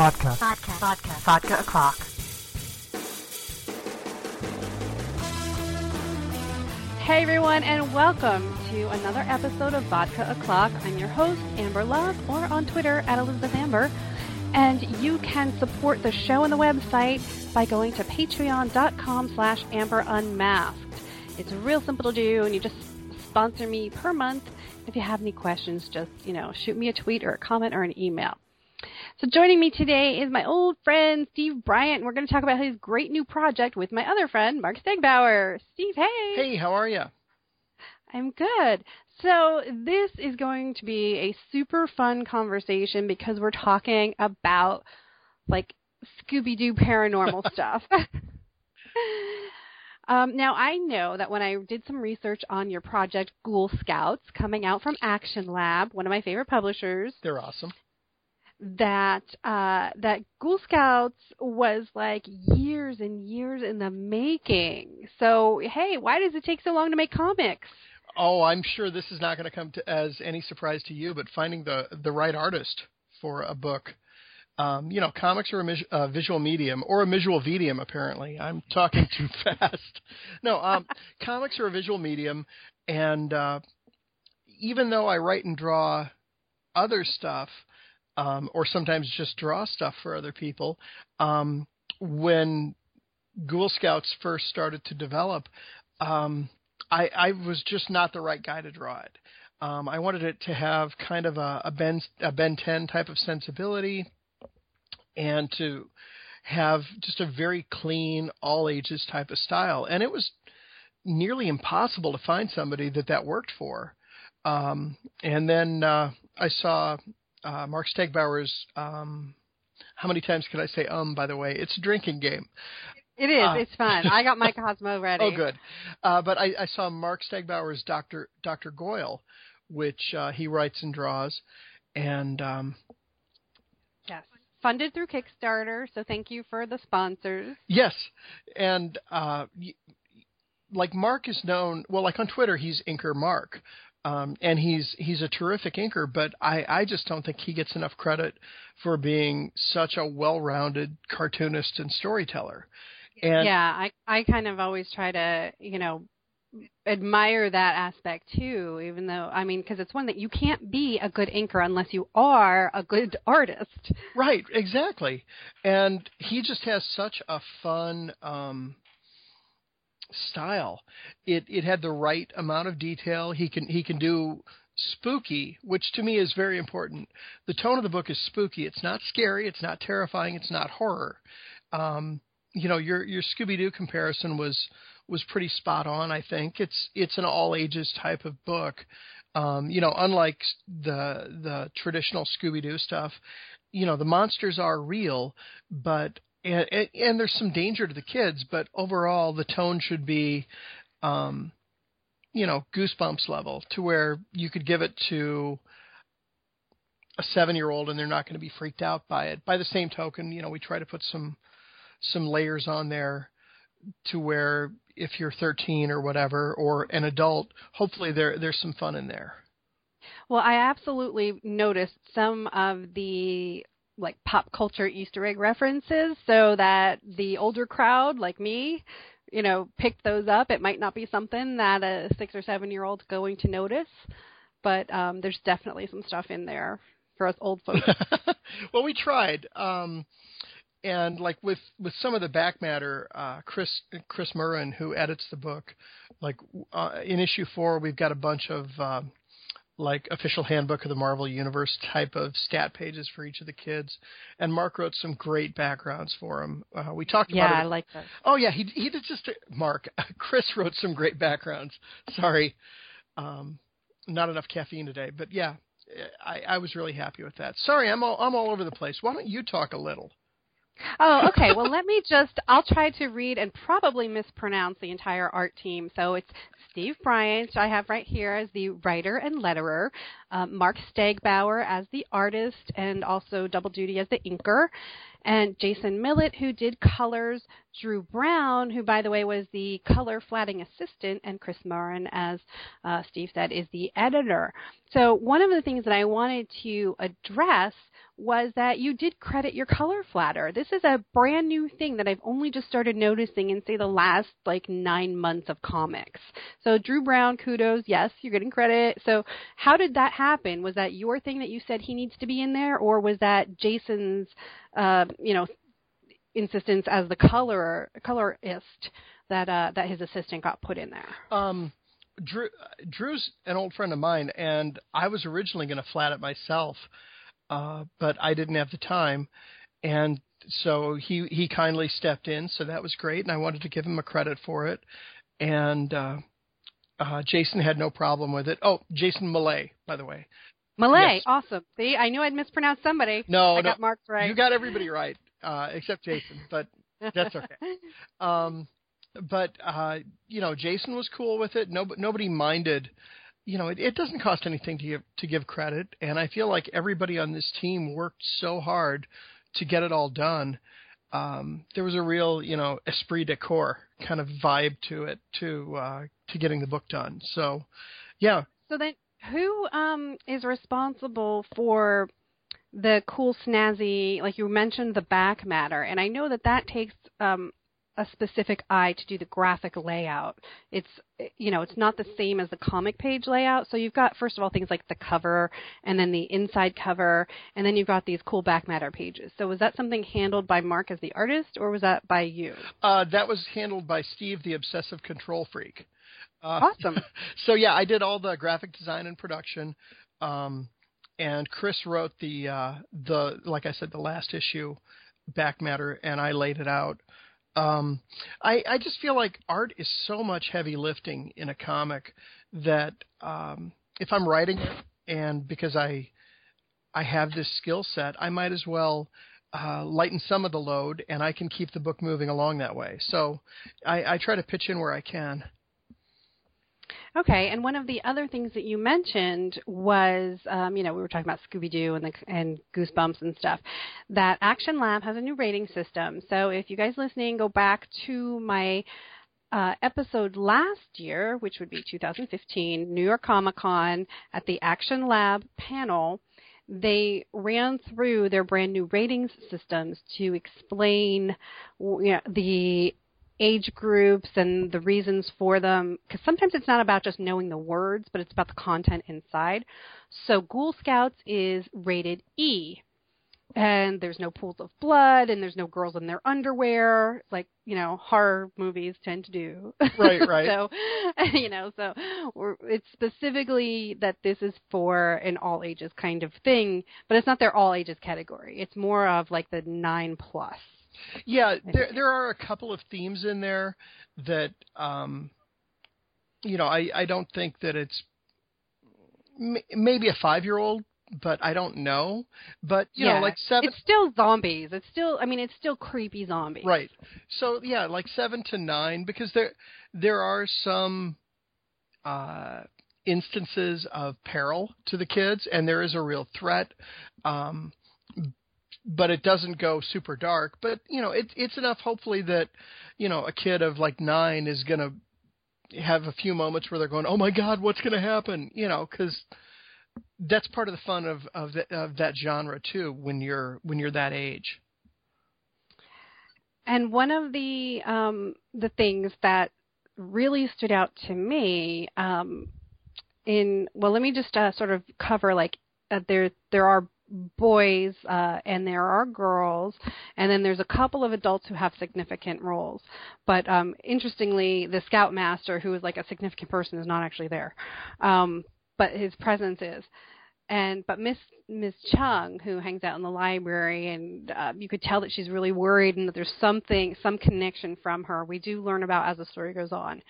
Vodka. Vodka. Vodka. Vodka o'clock. Hey everyone, and welcome to another episode of Vodka O'Clock. I'm your host, Amber Love, or on Twitter at Elizabeth Amber. And you can support the show and the website by going to patreon.com slash Amber Unmasked. It's real simple to do, and you just sponsor me per month. If you have any questions, just, you know, shoot me a tweet or a comment or an email. So joining me today is my old friend Steve Bryant. We're going to talk about his great new project with my other friend Mark Stegbauer. Steve, hey. Hey, how are you? I'm good. So this is going to be a super fun conversation because we're talking about like Scooby Doo paranormal stuff. um, now I know that when I did some research on your project Ghoul Scouts, coming out from Action Lab, one of my favorite publishers. They're awesome that uh, that Ghoul Scouts was like years and years in the making. So hey, why does it take so long to make comics? Oh, I'm sure this is not going to come to, as any surprise to you, but finding the the right artist for a book. Um, you know, comics are a, mis- a visual medium or a visual medium. Apparently, I'm talking too fast. No, um, comics are a visual medium, and uh, even though I write and draw other stuff, um, or sometimes just draw stuff for other people. Um, when Ghoul Scouts first started to develop, um, I, I, was just not the right guy to draw it. Um, I wanted it to have kind of a, a Ben a Ben 10 type of sensibility, and to have just a very clean, all ages type of style. And it was nearly impossible to find somebody that that worked for. Um, and then uh, I saw uh, Mark Stegbauer's. Um, how many times can I say um? By the way, it's a drinking game. It is. Uh, it's fun. I got my Cosmo ready. Oh, good. Uh, but I, I, saw Mark Stegbauer's Doctor Doctor Goyle, which uh, he writes and draws, and um, yes, funded through Kickstarter. So thank you for the sponsors. Yes, and uh, like Mark is known. Well, like on Twitter, he's Inker Mark, um, and he's he's a terrific inker, but I, I just don't think he gets enough credit for being such a well-rounded cartoonist and storyteller. And yeah, I I kind of always try to you know admire that aspect too, even though I mean because it's one that you can't be a good inker unless you are a good artist. Right, exactly, and he just has such a fun. Um, style. It it had the right amount of detail. He can he can do spooky, which to me is very important. The tone of the book is spooky. It's not scary. It's not terrifying. It's not horror. Um, you know, your your Scooby Doo comparison was was pretty spot on. I think it's it's an all ages type of book. Um, you know, unlike the the traditional Scooby Doo stuff, you know, the monsters are real, but and, and, and there's some danger to the kids, but overall the tone should be, um, you know, goosebumps level to where you could give it to a seven year old and they're not going to be freaked out by it. By the same token, you know, we try to put some some layers on there to where if you're 13 or whatever or an adult, hopefully there there's some fun in there. Well, I absolutely noticed some of the like pop culture Easter egg references so that the older crowd like me, you know, picked those up. It might not be something that a six or seven year old's going to notice, but um, there's definitely some stuff in there for us old folks. well, we tried. Um, and like with with some of the back matter, uh, Chris Chris Murrin, who edits the book, like uh, in issue four, we've got a bunch of um, like official handbook of the Marvel Universe type of stat pages for each of the kids. And Mark wrote some great backgrounds for them. Uh, we talked yeah, about Yeah, I like that. Oh yeah, he he did just Mark. Chris wrote some great backgrounds. Sorry, um, not enough caffeine today, but yeah, I, I was really happy with that. Sorry, I'm all I'm all over the place. Why don't you talk a little? Oh, okay. well, let me just, I'll try to read and probably mispronounce the entire art team. So it's Steve Bryant, I have right here as the writer and letterer, um, Mark Stegbauer as the artist and also double duty as the inker, and Jason Millett, who did colors, Drew Brown, who, by the way, was the color flatting assistant, and Chris Murrin, as uh, Steve said, is the editor. So, one of the things that I wanted to address was that you did credit your color flatter. This is a brand new thing that I've only just started noticing in say the last like nine months of comics. So Drew Brown, kudos, yes, you're getting credit. So how did that happen? Was that your thing that you said he needs to be in there, or was that Jason's, uh, you know, insistence as the color colorist that uh, that his assistant got put in there? Um, Drew, Drew's an old friend of mine, and I was originally going to flat it myself, uh, but I didn't have the time, and so he he kindly stepped in, so that was great, and I wanted to give him a credit for it, and uh, uh, Jason had no problem with it. Oh, Jason Malay, by the way. Malay, Yes. awesome. See, I knew I'd mispronounced somebody. No, I no, got marked right. you got everybody right, uh, except Jason, but that's okay. Um, but uh, you know, Jason was cool with it. No, nobody minded. You know, it, it doesn't cost anything to give to give credit, and I feel like everybody on this team worked so hard to get it all done. Um, there was a real, you know, esprit de corps kind of vibe to it to uh, to getting the book done. So, yeah, So then, who um, is responsible for the cool, snazzy? Like you mentioned, the back matter, and I know that that takes um, a specific eye to do the graphic layout. It's you know, it's not the same as the comic page layout. So you've got first of all things like the cover, and then the inside cover, and then you've got these cool back matter pages. So was that something handled by Mark as the artist, or was that by you? uh, that was handled by Steve, the obsessive control freak. Uh, Awesome. so yeah, I did all the graphic design and production, um, and Chris wrote the uh, the like I said the last issue back matter, and I laid it out. Um, I I just feel like art is so much heavy lifting in a comic that um, if I'm writing it, and because I I have this skill set, I might as well uh, lighten some of the load, and I can keep the book moving along that way. So I, I try to pitch in where I can. Okay, and one of the other things that you mentioned was, um, you know, we were talking about Scooby Doo and the and Goosebumps and stuff. That Action Lab has a new rating system. So if you guys listening go back to my uh, episode last year, which would be 2015, New York Comic Con at the Action Lab panel, they ran through their brand new ratings systems to explain you know, the age groups and the reasons for them because sometimes it's not about just knowing the words but it's about the content inside. So ghoul scouts is rated e and there's no pools of blood and there's no girls in their underwear. Like you know horror movies tend to do. Right, right. so you know so we're, it's specifically that this is for an all ages kind of thing but it's not their all ages category. It's more of like the 9 plus Yeah, there there are a couple of themes in there that um you know, I I don't think that it's m- maybe a 5-year-old, but I don't know. But you yeah, know, like 7 It's still zombies. It's still. I mean, it's still creepy zombies. Right. So yeah, like 7 to 9 because there there are some uh instances of peril to the kids and there is a real threat um but it doesn't go super dark. But you know, it's it's enough hopefully that you know a kid of like nine is gonna have a few moments where they're going, "Oh my God, what's gonna happen?" You know, because that's part of the fun of of, the, of that genre too. When you're when you're that age. And one of the um, the things that really stood out to me um, in well, let me just uh, sort of cover like uh, there there are boys uh, and there are girls, and then there's a couple of adults who have significant roles. But um, interestingly, the scoutmaster, who is like a significant person, is not actually there, um, but his presence is. And but Miss Miss Chung, who hangs out in the library, and uh, you could tell that she's really worried, and that there's something, some connection from her. We do learn about as the story goes on,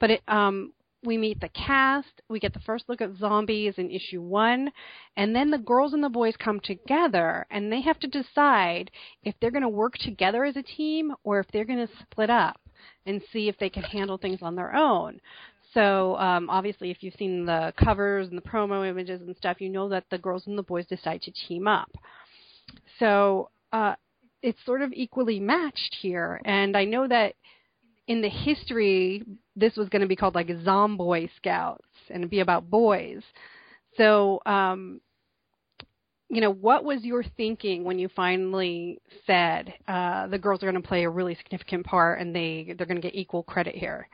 but it, um, we meet the cast. We get the first look at zombies in issue one, and then the girls and the boys come together, and they have to decide if they're going to work together as a team or if they're going to split up and see if they can handle things on their own. So um, obviously, if you've seen the covers and the promo images and stuff, you know that the girls and the boys decide to team up. So uh, it's sort of equally matched here, and I know that in the history, this was going to be called like Zomboy Scouts and be about boys. So, um, you know, what was your thinking when you finally said uh, the girls are going to play a really significant part and they they're going to get equal credit here?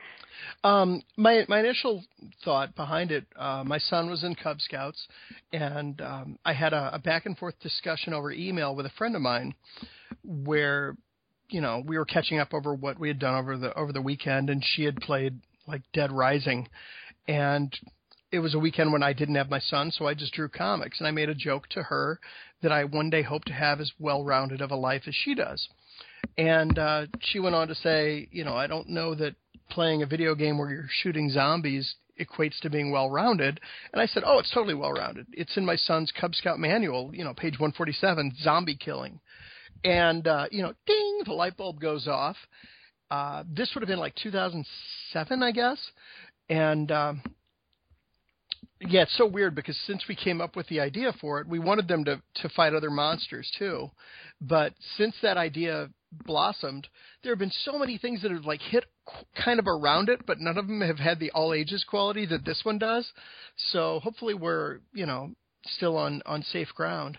Um, my my initial thought behind it, uh, my son was in Cub Scouts, and um, I had a, a back and forth discussion over email with a friend of mine, where, you know, we were catching up over what we had done over the over the weekend, and she had played like Dead Rising, and it was a weekend when I didn't have my son, so I just drew comics, and I made a joke to her that I one day hope to have as well-rounded of a life as she does. And uh, she went on to say, you know, I don't know that playing a video game where you're shooting zombies equates to being well-rounded. And I said, oh, it's totally well-rounded. It's in my son's Cub Scout manual, you know, page 147, zombie killing. And uh, you know, ding, the light bulb goes off. Uh, this would have been like 2007, I guess. And um, yeah, it's so weird because since we came up with the idea for it, we wanted them to to fight other monsters too. But since that idea blossomed, there have been so many things that have like hit kind of around it, but none of them have had the all ages quality that this one does. So hopefully we're you know still on on safe ground.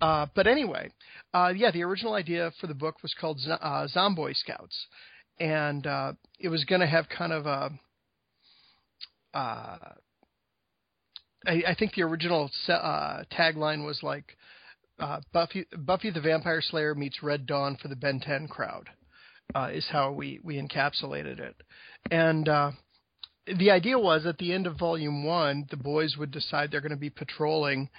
Uh, but anyway, uh, yeah, the original idea for the book was called uh, Zomboy Scouts, and uh, it was going to have kind of a uh, I, think the original tagline was like Buffy Buffy the Vampire Slayer meets Red Dawn for the Ben 10 crowd. Is how we we encapsulated it, and the idea was at the end of volume one, the boys would decide they're going to be patrolling,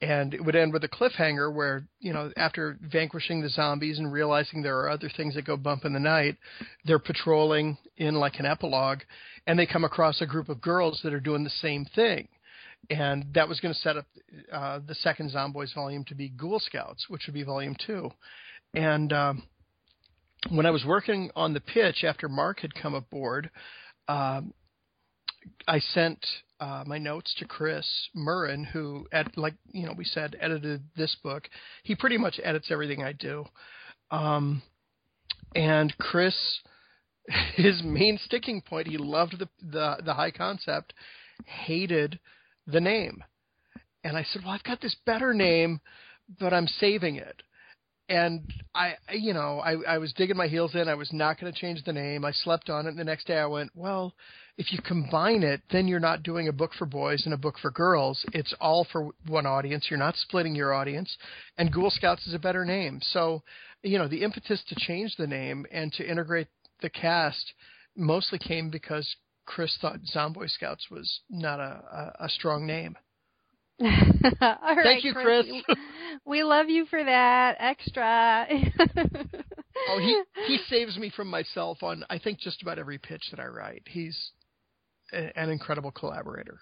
and it would end with a cliffhanger where you know after vanquishing the zombies and realizing there are other things that go bump in the night, they're patrolling in like an epilogue, and they come across a group of girls that are doing the same thing and that was going to set up uh, the second Zomboys volume to be Ghoul Scouts, which would be volume two. And um, when I was working on the pitch after Mark had come aboard, um, I sent uh, my notes to Chris Murrin, who, ed- like you know, we said, edited this book. He pretty much edits everything I do. Um, and Chris, his main sticking point, he loved the the, the high concept, hated the name. And I said, well, I've got this better name, but I'm saving it. And I, you know, I, I was digging my heels in. I was not going to change the name. I slept on it. And the next day I went, well, if you combine it, then you're not doing a book for boys and a book for girls. It's all for one audience. You're not splitting your audience. And Ghoul Scouts is a better name. So, you know, the impetus to change the name and to integrate the cast mostly came because Chris thought Zomboy Scouts was not a, a, a strong name. All right, Thank you, Chris. We, we love you for that extra. oh, he he saves me from myself on I think just about every pitch that I write. He's an incredible collaborator.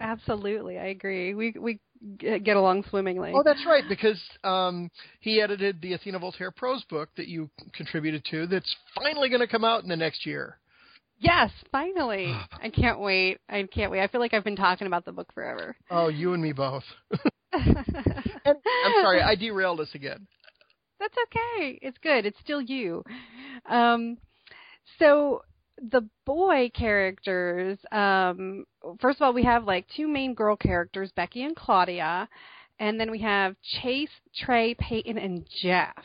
Absolutely, I agree. We we get along swimmingly. Oh, that's right, because um, he edited the Athena Voltaire prose book that you contributed to. That's finally going to come out in the next year. Yes, finally. I can't wait. I can't wait. I feel like I've been talking about the book forever. Oh, you and me both. and, I'm sorry, I derailed us again. That's okay. It's good. It's still you. Um, so the boy characters, um, first of all, we have like two main girl characters, Becky and Claudia, and then we have Chase, Trey, Peyton, and Jeff.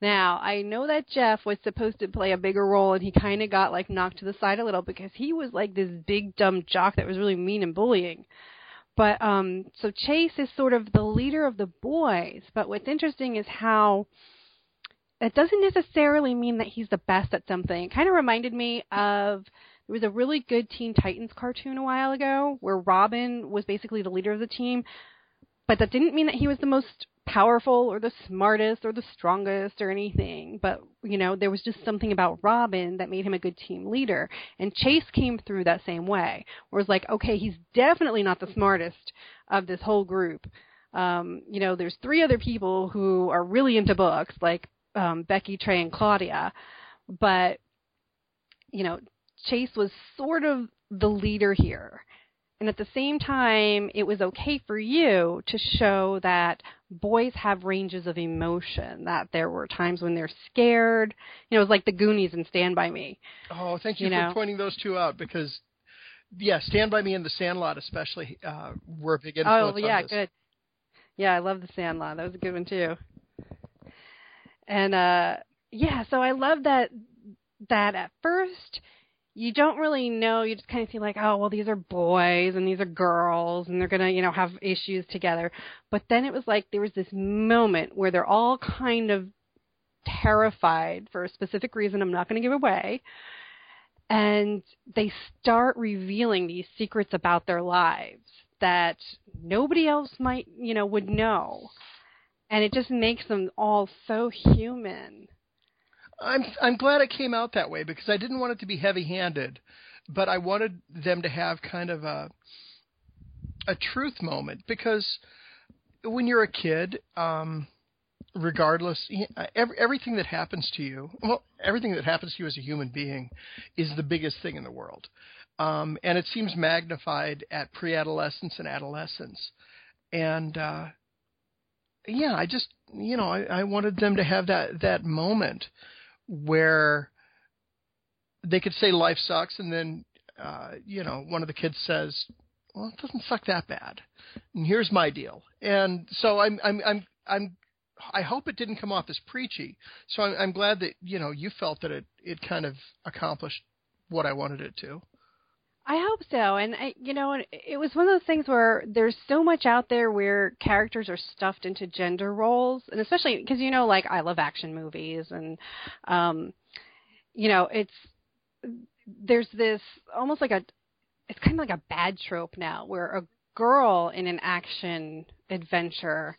Now, I know that Jeff was supposed to play a bigger role and he kind of got like knocked to the side a little because he was like this big dumb jock that was really mean and bullying. But um so Chase is sort of the leader of the boys, but what's interesting is how it doesn't necessarily mean that he's the best at something. It kind of reminded me of there was a really good Teen Titans cartoon a while ago where Robin was basically the leader of the team, but that didn't mean that he was the most powerful or the smartest or the strongest or anything, but you know, there was just something about Robin that made him a good team leader. And Chase came through that same way. Where it's like, okay, he's definitely not the smartest of this whole group. Um, you know, there's three other people who are really into books, like um, Becky, Trey, and Claudia, but you know, Chase was sort of the leader here. And at the same time, it was okay for you to show that boys have ranges of emotion, that there were times when they're scared. You know, it was like the Goonies and Stand By Me. Oh, thank you, you for know? pointing those two out because, yeah, Stand By Me and The Sandlot especially uh, were a big influence Oh, yeah, good. Yeah, I love the Sandlot. That was a good one too. And uh yeah, so I love that that at first you don't really know. You just kind of feel like, oh, well, these are boys and these are girls, and they're gonna, you know, have issues together. But then it was like there was this moment where they're all kind of terrified for a specific reason. I'm not going to give away, and they start revealing these secrets about their lives that nobody else might, you know, would know, and it just makes them all so human. I'm I'm glad it came out that way because I didn't want it to be heavy-handed, but I wanted them to have kind of a a truth moment because when you're a kid, um, regardless, every, everything that happens to you, well, everything that happens to you as a human being, is the biggest thing in the world, um, and it seems magnified at pre-adolescence and adolescence, and uh, yeah, I just you know I, I wanted them to have that that moment where they could say life sucks, and then uh, you know one of the kids says, "Well, it doesn't suck that bad," and here's my deal. And so I'm I'm I'm I'm I hope it didn't come off as preachy. So I'm, I'm glad that you know you felt that it it kind of accomplished what I wanted it to. I hope so. And I, you know, it was one of those things where there's so much out there where characters are stuffed into gender roles, and especially because you know, like I love action movies, and um, you know, it's there's this almost like a it's kind of like a bad trope now where a girl in an action adventure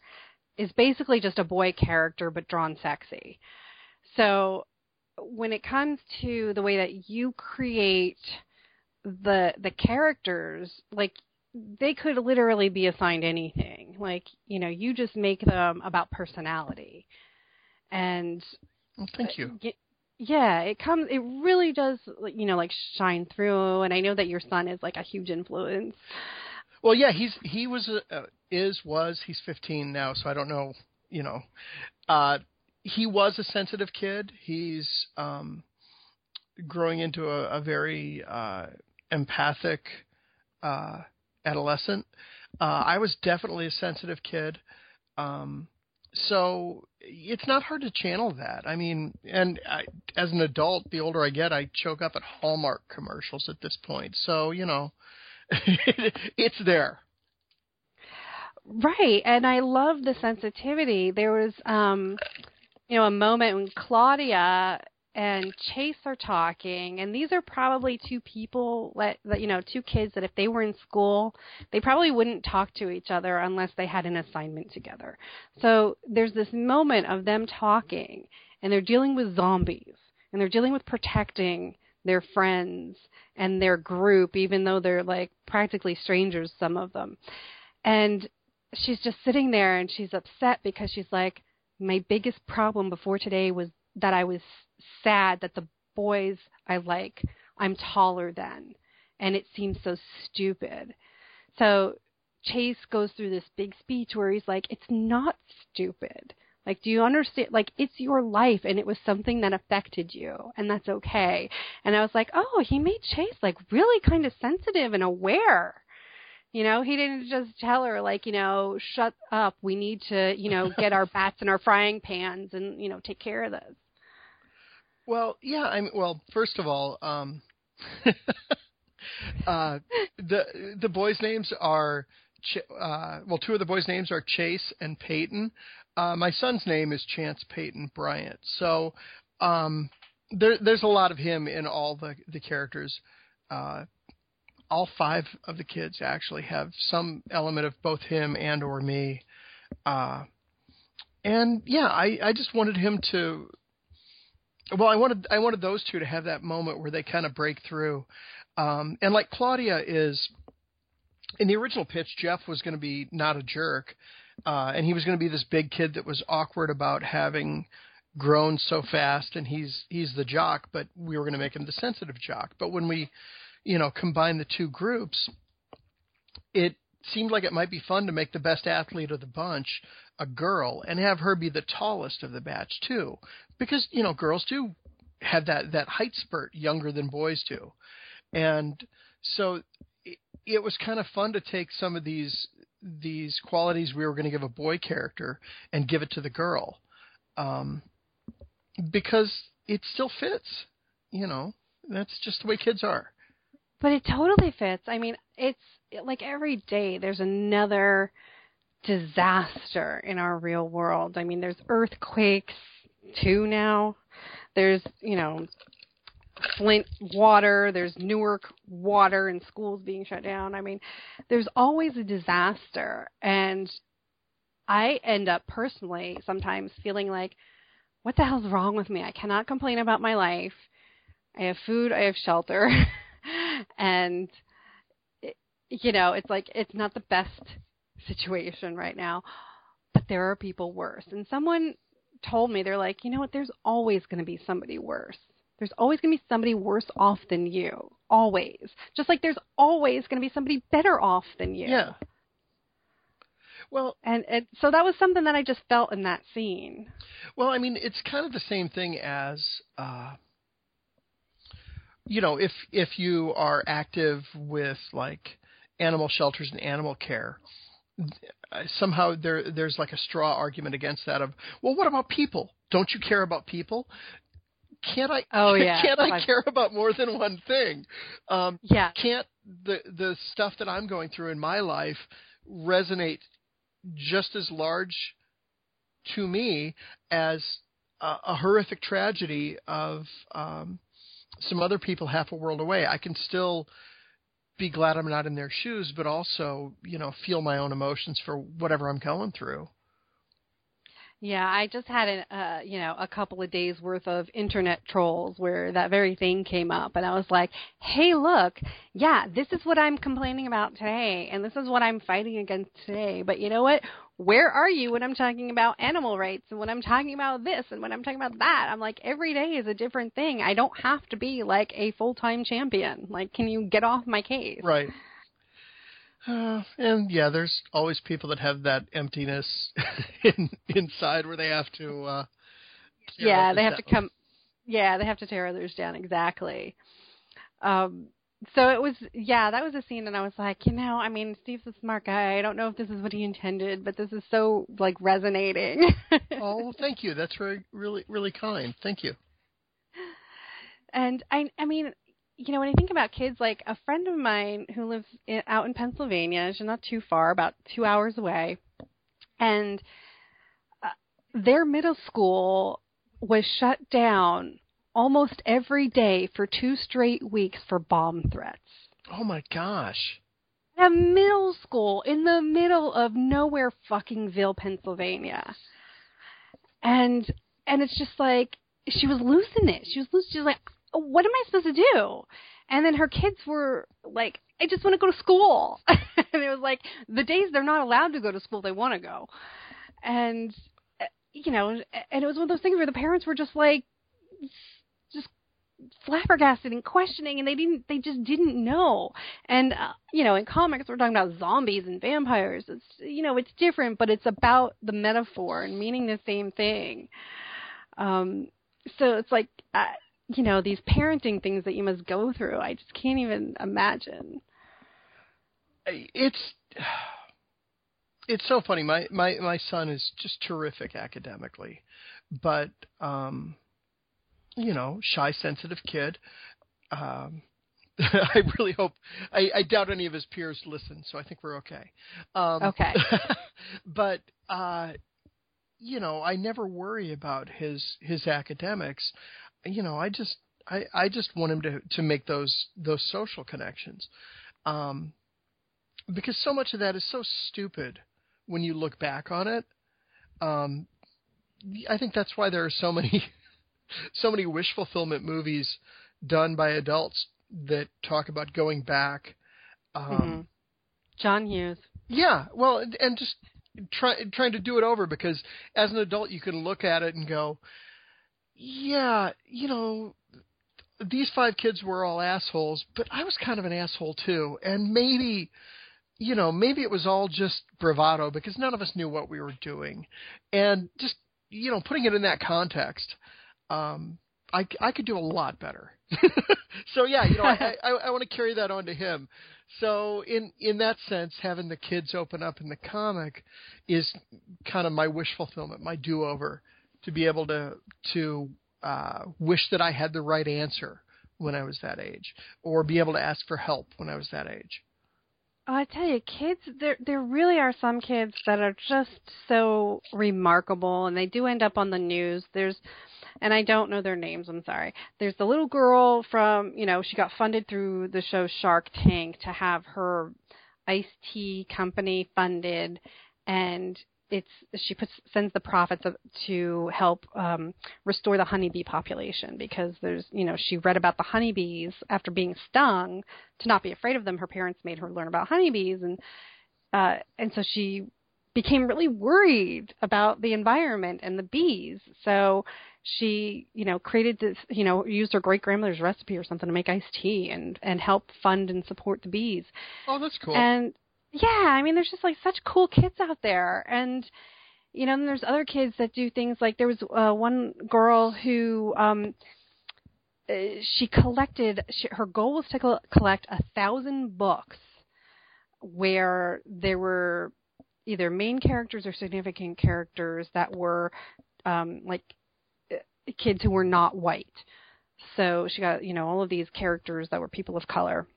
is basically just a boy character but drawn sexy. So when it comes to the way that you create the the characters like they could literally be assigned anything. Like you know you just make them about personality. And well, thank you. uh, yeah it comes it really does you know like shine through. And i know that your son is like a huge influence. Well yeah he's he was uh, is was he's 15 now so i don't know you know. Uh he was a sensitive kid. He's um growing into a, a very uh empathic uh, adolescent. Uh, I was definitely a sensitive kid. Um, so it's not hard to channel that. I mean, and I, as an adult, the older I get, I choke up at Hallmark commercials at this point. So you know, it's there. Right, and I love the sensitivity. There was, um, you know, a moment when Claudia and Chase are talking, and these are probably two people that, that you know, two kids that if they were in school, they probably wouldn't talk to each other unless they had an assignment together. So there's this moment of them talking, and they're dealing with zombies, and they're dealing with protecting their friends and their group, even though they're like practically strangers, some of them. And she's just sitting there and she's upset because she's like, my biggest problem before today was that I was sad that the boys I like I'm taller than, and it seems so stupid. So Chase goes through this big speech where he's like, "It's not stupid. Like, do you understand? Like, it's your life, and it was something that affected you, and that's okay." And I was like, "Oh, he made Chase like really kind of sensitive and aware." You know, he didn't just tell her like, you know, shut up. We need to, you know, get our bats and our frying pans and, you know, take care of this. Well, yeah. I mean, well, first of all, um, uh, the the boys' names are Ch- uh, well, two of the boys' names are Chase and Peyton. Uh, my son's name is Chance Peyton Bryant. So um, there, there's a lot of him in all the the characters. Uh, all five of the kids actually have some element of both him and or me. Uh, and yeah, I, I just wanted him to well, I wanted I wanted those two to have that moment where they kind of break through, um, and like Claudia is in the original pitch, Jeff was going to be not a jerk, uh, and he was going to be this big kid that was awkward about having grown so fast, and he's he's the jock, but we were going to make him the sensitive jock. But when we, you know, combine the two groups, it seemed like it might be fun to make the best athlete of the bunch a girl and have her be the tallest of the batch too because you know girls do have that that height spurt younger than boys do and so it, it was kind of fun to take some of these these qualities we were going to give a boy character and give it to the girl, um, because it still fits. You know, that's just the way kids are. But it totally fits. I mean, it's like every day there's another disaster in our real world. I mean, there's earthquakes too now. There's, you know, Flint water, there's Newark water and schools being shut down. I mean, there's always a disaster. And I end up personally sometimes feeling like, what the hell's wrong with me? I cannot complain about my life. I have food, I have shelter. and, you know, it's like, it's not the best situation right now, but there are people worse. And someone told me, they're like, you know what, there's always going to be somebody worse. There's always going to be somebody worse off than you. Always. Just like there's always going to be somebody better off than you. Yeah. Well, and it, so that was something that I just felt in that scene. Well, I mean, it's kind of the same thing as, uh, you know, if if you are active with like animal shelters and animal care, somehow there there's like a straw argument against that of, well, what about people? Don't you care about people? can't I? Oh yeah. Can't I care about more than one thing? Um, yeah. Can't the the stuff that I'm going through in my life resonate just as large to me as a, a horrific tragedy of um, some other people half a world away? I can still be glad I'm not in their shoes, but also, you know, feel my own emotions for whatever I'm going through. Yeah, I just had a uh, you know a couple of days worth of internet trolls where that very thing came up, and I was like, "Hey, look, yeah, this is what I'm complaining about today, and this is what I'm fighting against today. But you know what? Where are you when I'm talking about animal rights and when I'm talking about this and when I'm talking about that? I'm like, every day is a different thing. I don't have to be like a full time champion. Like, can you get off my case? Right. Uh, and yeah, there's always people that have that emptiness in, inside where they have to. Uh, yeah, they have down. to come. Yeah, they have to tear others down. Exactly. Um, so it was, yeah, that was a scene, and I was like, you know, I mean, Steve's a smart guy. I don't know if this is what he intended, but this is so like resonating. oh, thank you. That's very, really, really kind. Thank you. And I, I mean, you know, when I think about kids, like a friend of mine who lives in, out in Pennsylvania, she's not too far, about two hours away, and uh, their middle school was shut down almost every day for two straight weeks for bomb threats. Oh my gosh. A middle school in the middle of nowhere fuckingville, Pennsylvania. And and it's just like she was losing it. She was losing she was like, what am I supposed to do? And then her kids were like, I just want to go to school. and it was like the days they're not allowed to go to school, they want to go. And uh, you know, and it was one of those things where the parents were just like, flabbergasted and questioning, and they didn't, they just didn't know. And uh, you know, in comics, we're talking about zombies and vampires. It's you know, it's different, but it's about the metaphor and meaning the same thing. Um, so it's like. Uh, you know these parenting things that you must go through i just can't even imagine it's it's so funny my my my son is just terrific academically but um you know shy sensitive kid um I really hope. I, I doubt any of his peers listen, so I think we're okay. Um, okay. but uh, you know, I never worry about his his academics you know, I just I, I just want him to to make those those social connections, um, because so much of that is so stupid when you look back on it. Um, I think that's why there are so many so many wish fulfillment movies done by adults that talk about going back. Um, mm-hmm. John Hughes. Yeah, well, and just try, trying to do it over because as an adult you can look at it and go, yeah, you know, these five kids were all assholes, but I was kind of an asshole too. And maybe, you know, maybe it was all just bravado because none of us knew what we were doing. And just, you know, putting it in that context, um, I, I could do a lot better. so yeah, you know, I, I, I want to carry that on to him. So in in that sense, having the kids open up in the comic is kind of my wish fulfillment, my do over, to be able to to uh, wish that I had the right answer when I was that age, or be able to ask for help when I was that age. I tell you, kids, there there really are some kids that are just so remarkable, and they do end up on the news. There's, and I don't know their names. I'm sorry. There's the little girl from, you know, she got funded through the show Shark Tank to have her iced tea company funded, and it's she puts sends the profits of, to help um, restore the honeybee population because there's you know she read about the honeybees after being stung to not be afraid of them. Her parents made her learn about honeybees and uh, and so she became really worried about the environment and the bees. So she you know created this you know used her great grandmother's recipe or something to make iced tea and and help fund and support the bees. Oh, that's cool. And yeah, I mean, there's just like such cool kids out there, and you know, and there's other kids that do things like there was uh, one girl who um uh, she collected she, her goal was to col- collect a thousand books where there were either main characters or significant characters that were um like uh, kids who were not white. So she got you know all of these characters that were people of color.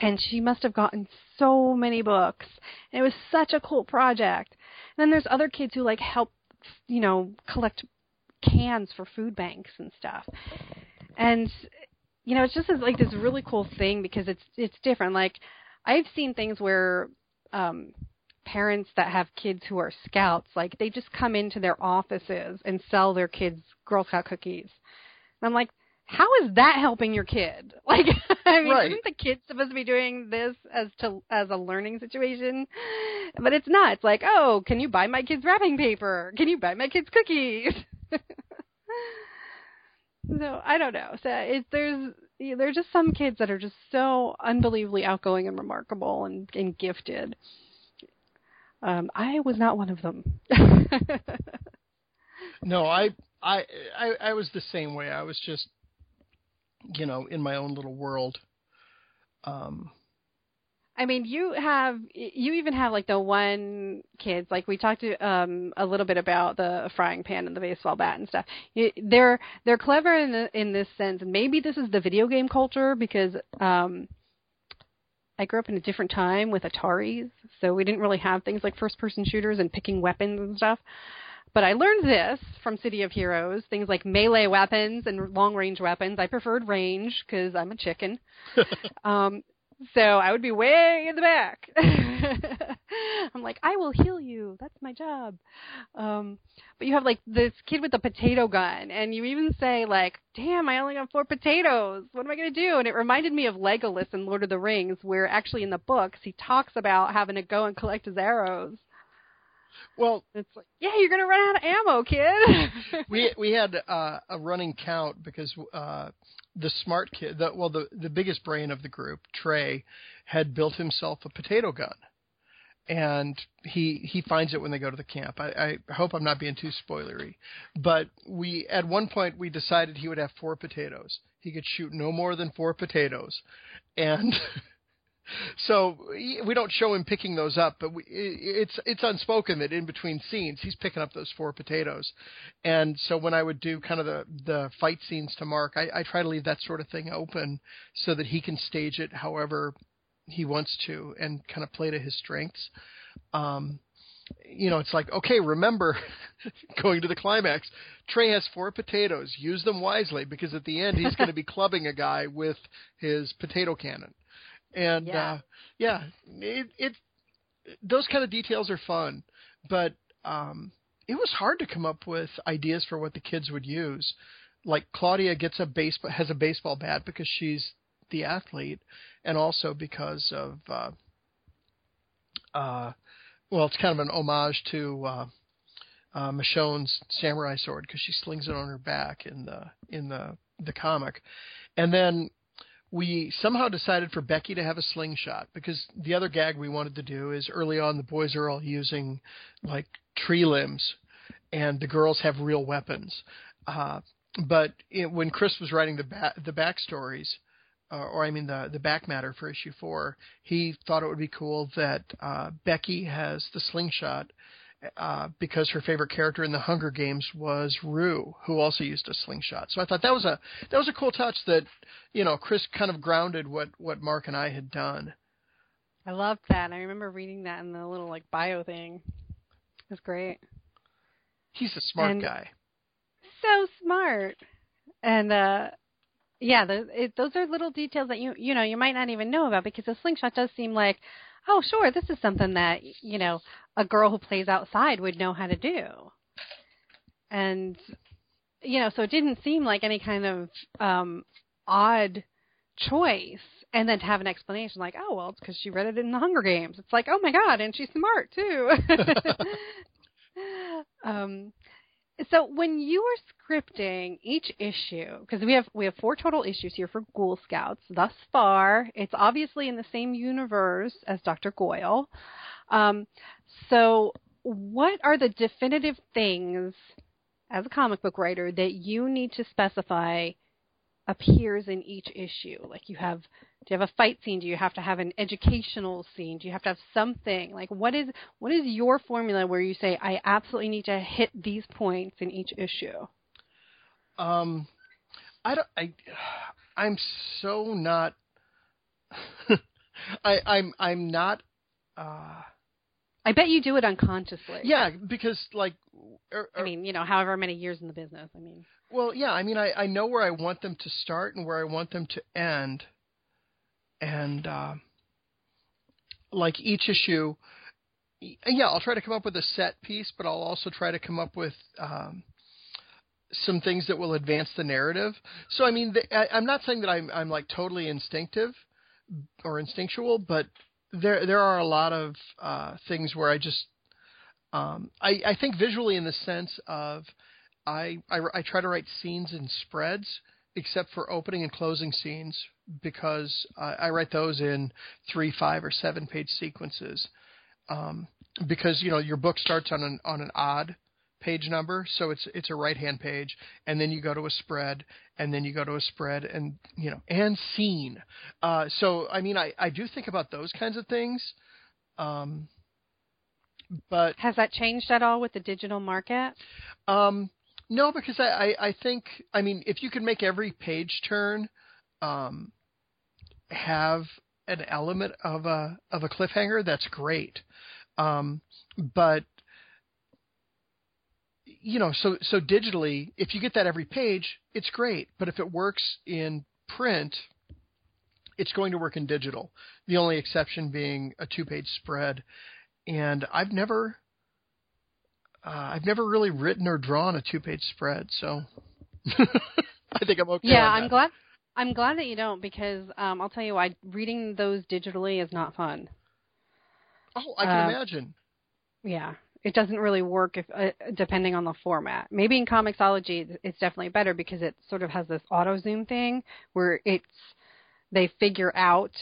And she must have gotten so many books. And it was such a cool project. And then there's other kids who like help, you know, collect cans for food banks and stuff. And you know, it's just like this really cool thing because it's it's different. Like I've seen things where um parents that have kids who are scouts, like they just come into their offices and sell their kids Girl Scout cookies. And I'm like, how is that helping your kid? Like, I mean, right. isn't the kid supposed to be doing this as to as a learning situation? But it's not. It's like, oh, can you buy my kids wrapping paper? Can you buy my kids cookies? so I don't know. So there's there's just some kids that are just so unbelievably outgoing and remarkable and, and gifted. Um, I was not one of them. no, I, I I I was the same way. I was just you know, in my own little world. Um, I mean, you have you even have like the one kids like we talked to um a little bit about the frying pan and the baseball bat and stuff. They're they're clever in the, in this sense, and maybe this is the video game culture because um I grew up in a different time with Ataris, so we didn't really have things like first person shooters and picking weapons and stuff. But I learned this from City of Heroes, things like melee weapons and long range weapons. I preferred range because I'm a chicken. um, so I would be way in the back. I'm like, I will heal you. That's my job. Um, but you have like this kid with a potato gun, and you even say like, "Damn, I only got four potatoes. What am I gonna do?" And it reminded me of Legolas in Lord of the Rings, where actually in the books he talks about having to go and collect his arrows. Well, it's like, yeah, you're gonna run out of ammo, kid. we we had uh, a running count because uh, the smart kid, the, well, the the biggest brain of the group, Trey, had built himself a potato gun, and he he finds it when they go to the camp. I, I hope I'm not being too spoilery, but we at one point we decided he would have four potatoes. He could shoot no more than four potatoes, and so we don't show him picking those up, but we, it's it's unspoken that in between scenes he's picking up those four potatoes, and so when I would do kind of the the fight scenes to Mark, I, I try to leave that sort of thing open so that he can stage it however he wants to and kind of play to his strengths. Um, you know, it's like, okay, remember going to the climax, Trey has four potatoes. Use them wisely because at the end he's going to be clubbing a guy with his potato cannon. And yeah, uh, yeah it, it those kind of details are fun, but um, it was hard to come up with ideas for what the kids would use. Like Claudia gets a baseball has a baseball bat because she's the athlete, and also because of uh, uh, well, it's kind of an homage to uh, uh, Michonne's samurai sword because she slings it on her back in the in the the comic, and then we somehow decided for Becky to have a slingshot because the other gag we wanted to do is early on the boys are all using like tree limbs and the girls have real weapons. Uh, but it, when Chris was writing the ba- the backstories, uh, or I mean the the back matter for issue four, he thought it would be cool that uh, Becky has the slingshot uh, because her favorite character in the Hunger Games was Rue, who also used a slingshot. So I thought that was a that was a cool touch that you know Chris kind of grounded what what Mark and I had done. I loved that. I remember reading that in the little like bio thing. It was great. He's a smart And- guy. So smart. And uh yeah, the, it, those are little details that you you know you might not even know about because the slingshot does seem like, oh sure, this is something that you know a girl who plays outside would know how to do. And you know, so it didn't seem like any kind of um odd choice. And then to have an explanation like, oh well, it's because she read it in the Hunger Games. It's like, oh my god, and she's smart too. um, so when you were scripting each issue, because we have we have four total issues here for Ghoul Scouts thus far. It's obviously in the same universe as Dr. Goyle. Um, so what are the definitive things as a comic book writer that you need to specify appears in each issue? Like you have do you have a fight scene? Do you have to have an educational scene? Do you have to have something? Like what is what is your formula where you say I absolutely need to hit these points in each issue? Um, I don't. I I'm so not. I I'm I'm not. Uh, I bet you do it unconsciously. yeah, because like. Er, I mean, you know, however many years in the business. I mean, Well, yeah, I mean, I, I know where I want them to start and where I want them to end, and uh, like each issue, yeah, I'll try to come up with a set piece, but I'll also try to come up with um, some things that will advance the narrative. So, I mean, the, I, I'm not saying that I'm I'm like totally instinctive or instinctual, but there there are a lot of uh, things where I just um, I, I think visually in the sense of I, I, I try to write scenes in spreads, except for opening and closing scenes, because I, I write those in three, five, or seven page sequences. Um, because you know your book starts on an on an odd page number, so it's it's a right hand page, and then you go to a spread, and then you go to a spread, and you know and scene. Uh, so I mean I, I do think about those kinds of things. Um, but has that changed at all with the digital market? um, no, because I, I, I think I mean if you can make every page turn um, have an element of a of a cliffhanger, that's great. Um, but you know, so so digitally, if you get that every page, it's great. But if it works in print, it's going to work in digital. The only exception being a two page spread. And I've never uh, I've never really written or drawn a two-page spread, so I think I'm okay. yeah, I'm that. glad. I'm glad that you don't because um, I'll tell you why. Reading those digitally is not fun. Oh, I can uh, imagine. Yeah, it doesn't really work if uh, depending on the format. Maybe in Comixology it's- it's definitely better because it sort of has this auto zoom thing where it's they figure out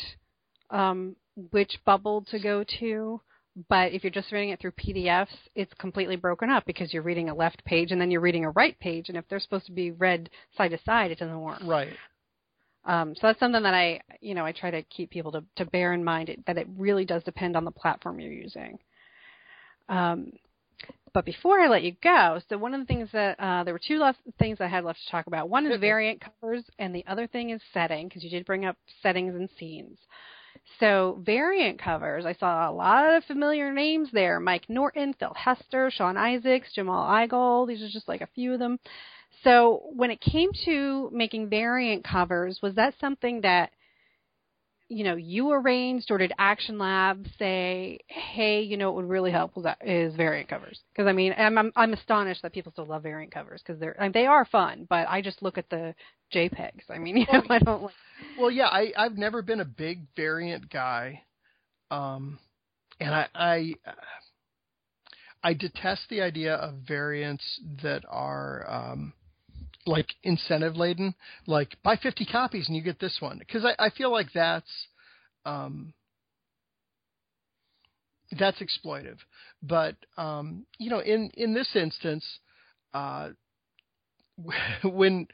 um, which bubble to go to. But if you're just reading it through PDFs, it's completely broken up because you're reading a left page and then you're reading a right page, and if they're supposed to be read side to side, it doesn't work. Right. Um, so that's something that I, you know, I try to keep people to, to bear in mind it, that it really does depend on the platform you're using. Um, but before I let you go, so one of the things that uh, there were two left things I had left to talk about. One is variant covers, and the other thing is setting because you did bring up settings and scenes. So variant covers, I saw a lot of familiar names there: Mike Norton, Phil Hester, Sean Izaakse, Jamal Igle. These are just like a few of them. So when it came to making variant covers, was that something that you know you arranged, or did Action Lab say, "Hey, you know, what would really help was that is variant covers"? Because I mean, I'm, I'm I'm astonished that people still love variant covers because they're I mean, they are fun, but I just look at the JPEGs. I mean, you know, I don't like. Well, yeah, I I've never been a big variant guy, um, and I I I detest the idea of variants that are um, like incentive laden, like buy 50 copies and you get this one, because I, I feel like that's um, that's exploitive. But um, you know, in in this instance, uh, when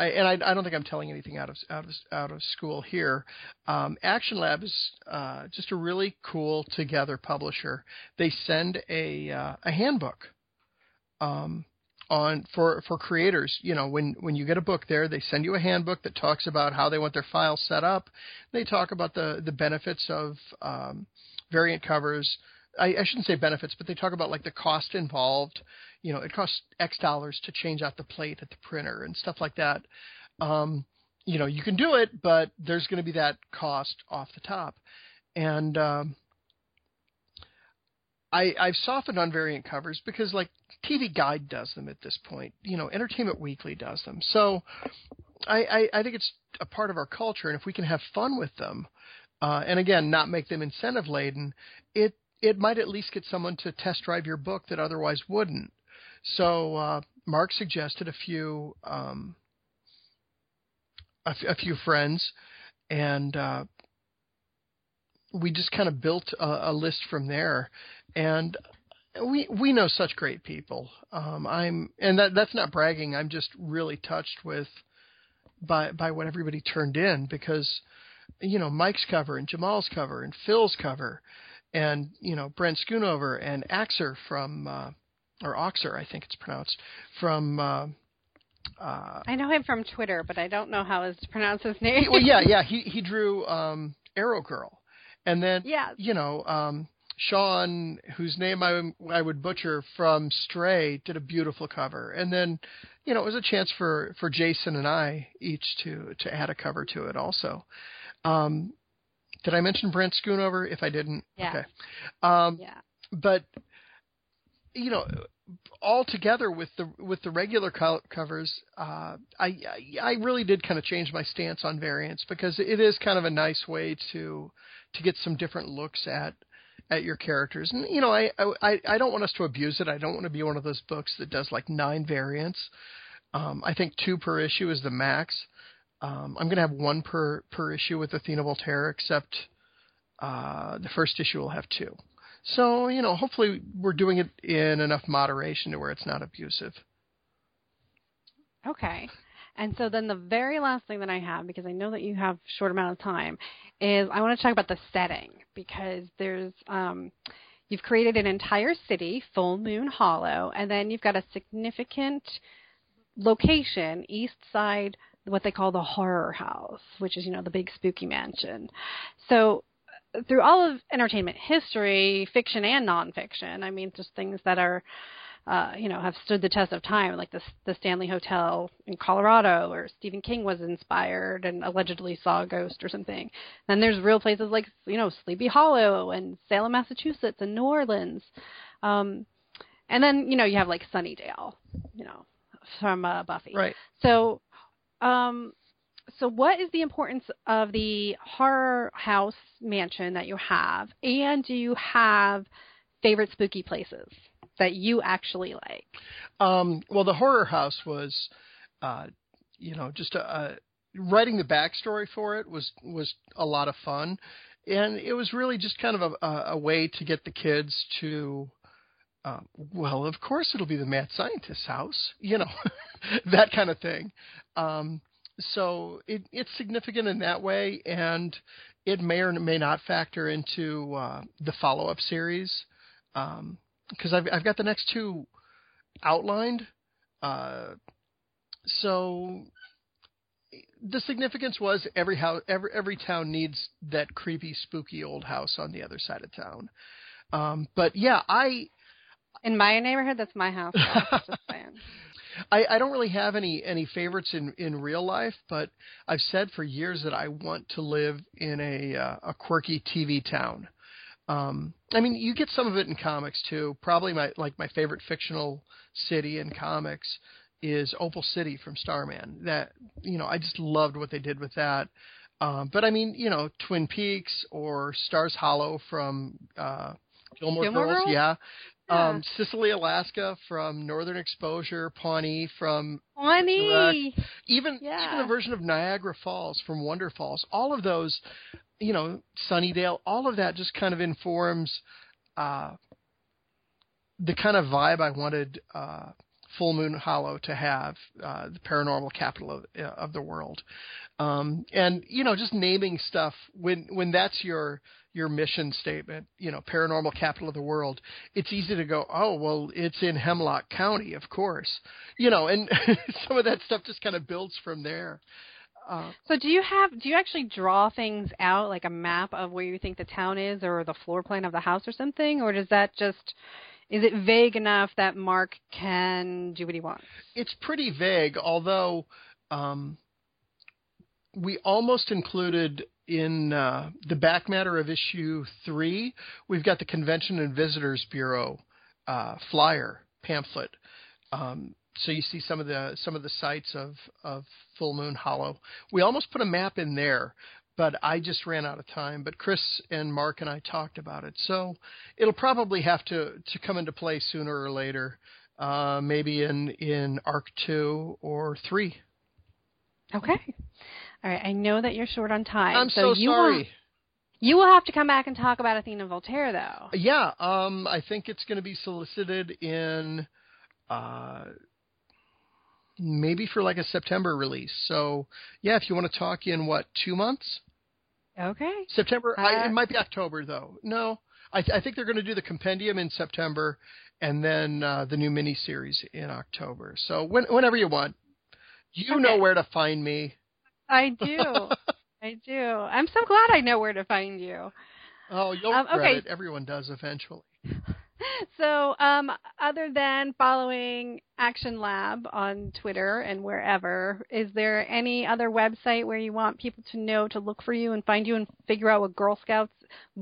I, and I, I, don't think I'm telling anything out of out of out of school here. Um, Action Lab is uh, just a really cool together publisher. They send a uh, a handbook um, on for for creators. You know, when when you get a book there, they send you a handbook that talks about how they want their files set up. They talk about the the benefits of um, variant covers. I, I shouldn't say benefits, but they talk about like the cost involved you know, it costs X dollars to change out the plate at the printer and stuff like that. Um, you know, you can do it, but there's going to be that cost off the top. And um, I, I've softened on variant covers because, like, TV Guide does them at this point. You know, Entertainment Weekly does them. So I, I, I think it's a part of our culture, and if we can have fun with them, uh, and again, not make them incentive laden, it it might at least get someone to test drive your book that otherwise wouldn't. So uh, Mark suggested a few um, a, f- a few friends, and uh, we just kind of built a, a, list from there. And we we know such great people. Um, I'm and that that's not bragging. I'm just really touched with by by what everybody turned in because you know Mike's cover and Jamal's cover and Phil's cover and you know Brent Schoonover and Axer from uh, or Oxer, I think it's pronounced, from. Uh, uh, I know him from Twitter, but I don't know how to pronounce his name. well, yeah, yeah, he he drew um, Arrow Girl, and then yeah. you know um, Sean, whose name I I would butcher from Stray, did a beautiful cover, and then you know it was a chance for for Jason and I each to to add a cover to it also. Um, did I mention Brent Schoonover? If I didn't, yeah. okay. Um, yeah. But you know, all together with the with the regular co- covers, uh, I I really did kind of change my stance on variants because it is kind of a nice way to to get some different looks at at your characters. And you know, I I I don't want us to abuse it. I don't want to be one of those books that does like nine variants. Um, I think two per issue is the max. Um, I'm going to have one per per issue with Athena Voltaire, except uh, the first issue will have two. So, you know, hopefully we're doing it in enough moderation to where it's not abusive. Okay. And so then the very last thing that I have, because I know that you have short amount of time, is I want to talk about the setting because there's um, you've created an entire city, Full Moon Hollow, and then you've got a significant location, East Side, what they call the Horror House, which is you know the big spooky mansion. So through all of entertainment history, fiction and nonfiction. I mean, just things that are, uh, you know, have stood the test of time, like the the Stanley Hotel in Colorado, or Stephen King was inspired and allegedly saw a ghost or something. Then there's real places like you know Sleepy Hollow and Salem, Massachusetts, and New Orleans. Um, and then you know you have like Sunnydale, you know, from uh, Buffy. Right. So um, so what is the importance of the horror house mansion that you have and do you have favorite spooky places that you actually like? Um, well the horror house was uh, you know just a, a, writing the backstory for it was was a lot of fun. And it was really just kind of a, a way to get the kids to uh, well, of course it'll be the mad scientist's house, you know, that kind of thing. Um, so it, it's significant in that way, and it may or may not factor into uh, the follow-up series because I've, I've got the next two outlined. Uh, so the significance was every house, every every town needs that creepy, spooky old house on the other side of town. Um, but yeah, I in my neighborhood, that's my house. I, I don't really have any any favorites in in real life, but I've said for years that I want to live in a uh, a quirky TV town. Um, I mean, you get some of it in comics too. Probably my like my favorite fictional city in comics is Opal City from Starman. That you know, I just loved what they did with that. Um, but I mean, you know, Twin Peaks or Stars Hollow from uh, Gilmore, Gilmore Girls, Girls? yeah. Yeah. Um, Cicely, Alaska from Northern Exposure, Pawnee from Pawnee. even Yeah. even the version of Niagara Falls from Wonderfalls. All of those, you know, Sunnydale, all of that just kind of informs uh, the kind of vibe I wanted uh, Full Moon Hollow to have uh, the paranormal capital of, uh, of the world. Um, and you know, just naming stuff when when that's your your mission statement, you know, paranormal capital of the world, it's easy to go, oh, well, it's in Hemlock County, of course, you know, and some of that stuff just kind of builds from there. Uh, so do you have do you actually draw things out like a map of where you think the town is or the floor plan of the house or something or does that just is it vague enough that Mark can do what he wants? It's pretty vague, although um, we almost included in uh, the back matter of issue three. We've got the Convention and Visitors Bureau uh, flyer pamphlet. Um, so you see some of the some of the sites of of Full Moon Hollow. We almost put a map in there, but I just ran out of time. But Chris and Mark and I talked about it, so it'll probably have to to come into play sooner or later, uh, maybe in in Arc two or three. Okay. All right. I know that you're short on time. I'm so, so you sorry. Will, you will have to come back and talk about Athena Voltaire, though. Yeah. Um. I think it's going to be solicited in. Uh, maybe for like a September release. So yeah, if you want to talk in what two months? Okay. September. Uh, I, it might be October though. No, I, I think they're going to do the compendium in September, and then uh, the new miniseries in October. So when, whenever you want, you Okay. know where to find me. I do. I do. I'm so glad I know where to find you. Oh, you'll Um, regret okay. it. Everyone does eventually. So, um, other than following Action Lab on Twitter and wherever, is there any other website where you want people to know to look for you and find you and figure out what Girl Scouts,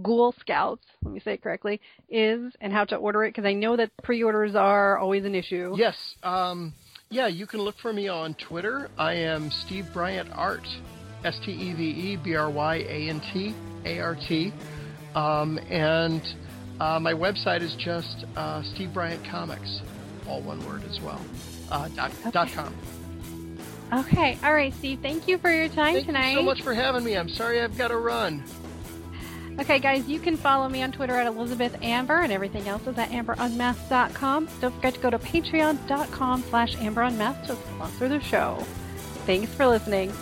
Ghoul Scouts, let me say it correctly, is and how to order it? Because I know that pre-orders are always an issue. Yes. Um, yeah, you can look for me on Twitter. I am Steve Bryant Art. S T E V E B R Y A N T A R T. Um, and uh, my website is just uh, Steve Bryant Comics, all one word as well. Uh, dot, dot com. Okay. All right, Steve. Thank you for your time Thank tonight. you so much for having me. I'm sorry I've got to run. Okay, guys, you can follow me on Twitter at Elizabeth Amber, and everything else is at amberunmasked.com. Don't forget to go to patreon.com slash amberunmasked to sponsor the show. Thanks for listening.